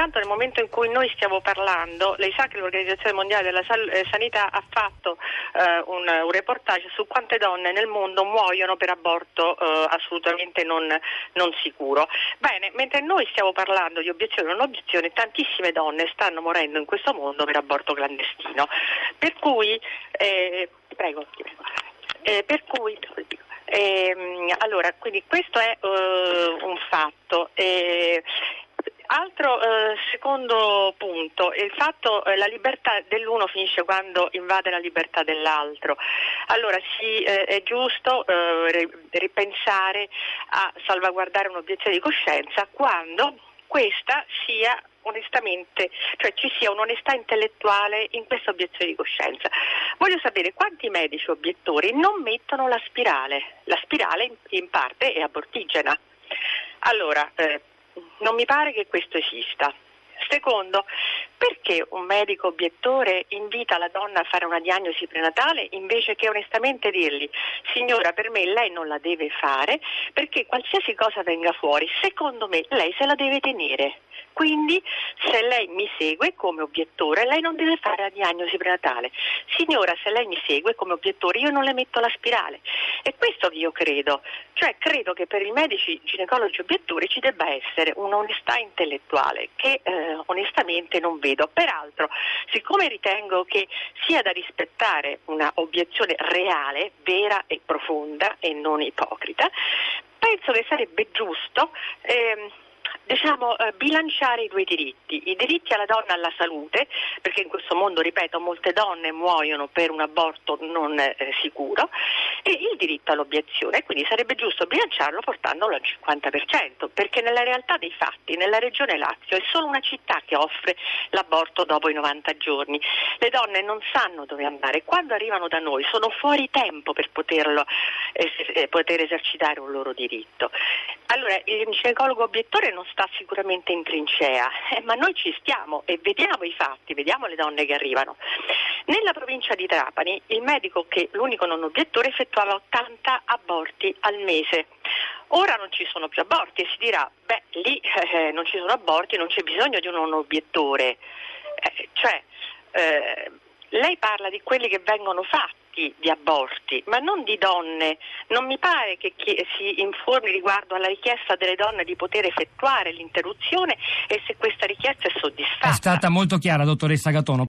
intanto nel momento in cui noi stiamo parlando, lei sa che l'Organizzazione Mondiale della eh, Sanità ha fatto eh, un, un, reportage su quante donne nel mondo muoiono per aborto eh, assolutamente non, non, sicuro. Bene, mentre noi stiamo parlando di obiezione o non obiezione, tantissime donne stanno morendo in questo mondo per aborto clandestino. Per cui, eh, prego, eh, per cui ehm, allora, quindi questo è un fatto. Altro eh, secondo punto, il fatto eh, la libertà dell'uno finisce quando invade la libertà dell'altro. Allora sì, eh, è giusto eh, ripensare a salvaguardare un'obiezione di coscienza quando questa sia onestamente, cioè ci sia un'onestà intellettuale in questa obiezione di coscienza. Voglio sapere quanti medici obiettori non mettono la spirale. La spirale in, in parte è abortigena. Allora, eh, non mi pare che questo esista. Secondo, perché un medico obiettore invita la donna a fare una diagnosi prenatale invece che onestamente dirgli signora per me lei non la deve fare perché qualsiasi cosa venga fuori, secondo me lei se la deve tenere. Quindi se lei mi segue come obiettore, lei non deve fare la diagnosi prenatale. Signora, se lei mi segue come obiettore, io non le metto la spirale. È questo che io credo. Cioè credo che per i medici ginecologi obiettori ci debba essere un'onestà intellettuale che eh, onestamente non vedo. Peraltro, siccome ritengo che sia da rispettare una obiezione reale, vera e profonda e non ipocrita, penso che sarebbe giusto eh, diciamo, eh, bilanciare i due diritti, i diritti alla donna alla salute, perché in questo mondo, ripeto, molte donne muoiono per un aborto non eh, sicuro, e il diritto all'obiezione, quindi sarebbe giusto bilanciarlo portandolo al 50%, perché nella realtà dei fatti, nella regione Lazio, è solo una città che offre l'aborto dopo i 90 giorni. Le donne non sanno dove andare, quando arrivano da noi sono fuori tempo per poterlo, eh, poter esercitare un loro diritto. Allora, il ginecologo obiettore non sta sicuramente in trincea, eh, ma noi ci stiamo e vediamo i fatti, vediamo le donne che arrivano. Nella provincia di Trapani il medico che l'unico non obiettore effettuava 80 aborti al mese. Ora non ci sono più aborti e si dirà, beh, lì eh, non ci sono aborti, non c'è bisogno di un non obiettore. Eh, cioè, eh, lei parla di quelli che vengono fatti di aborti, ma non di donne. Non mi pare che si informi riguardo alla richiesta delle donne di poter effettuare l'interruzione e se questa richiesta è soddisfatta. È stata molto chiara, dottoressa Gatono.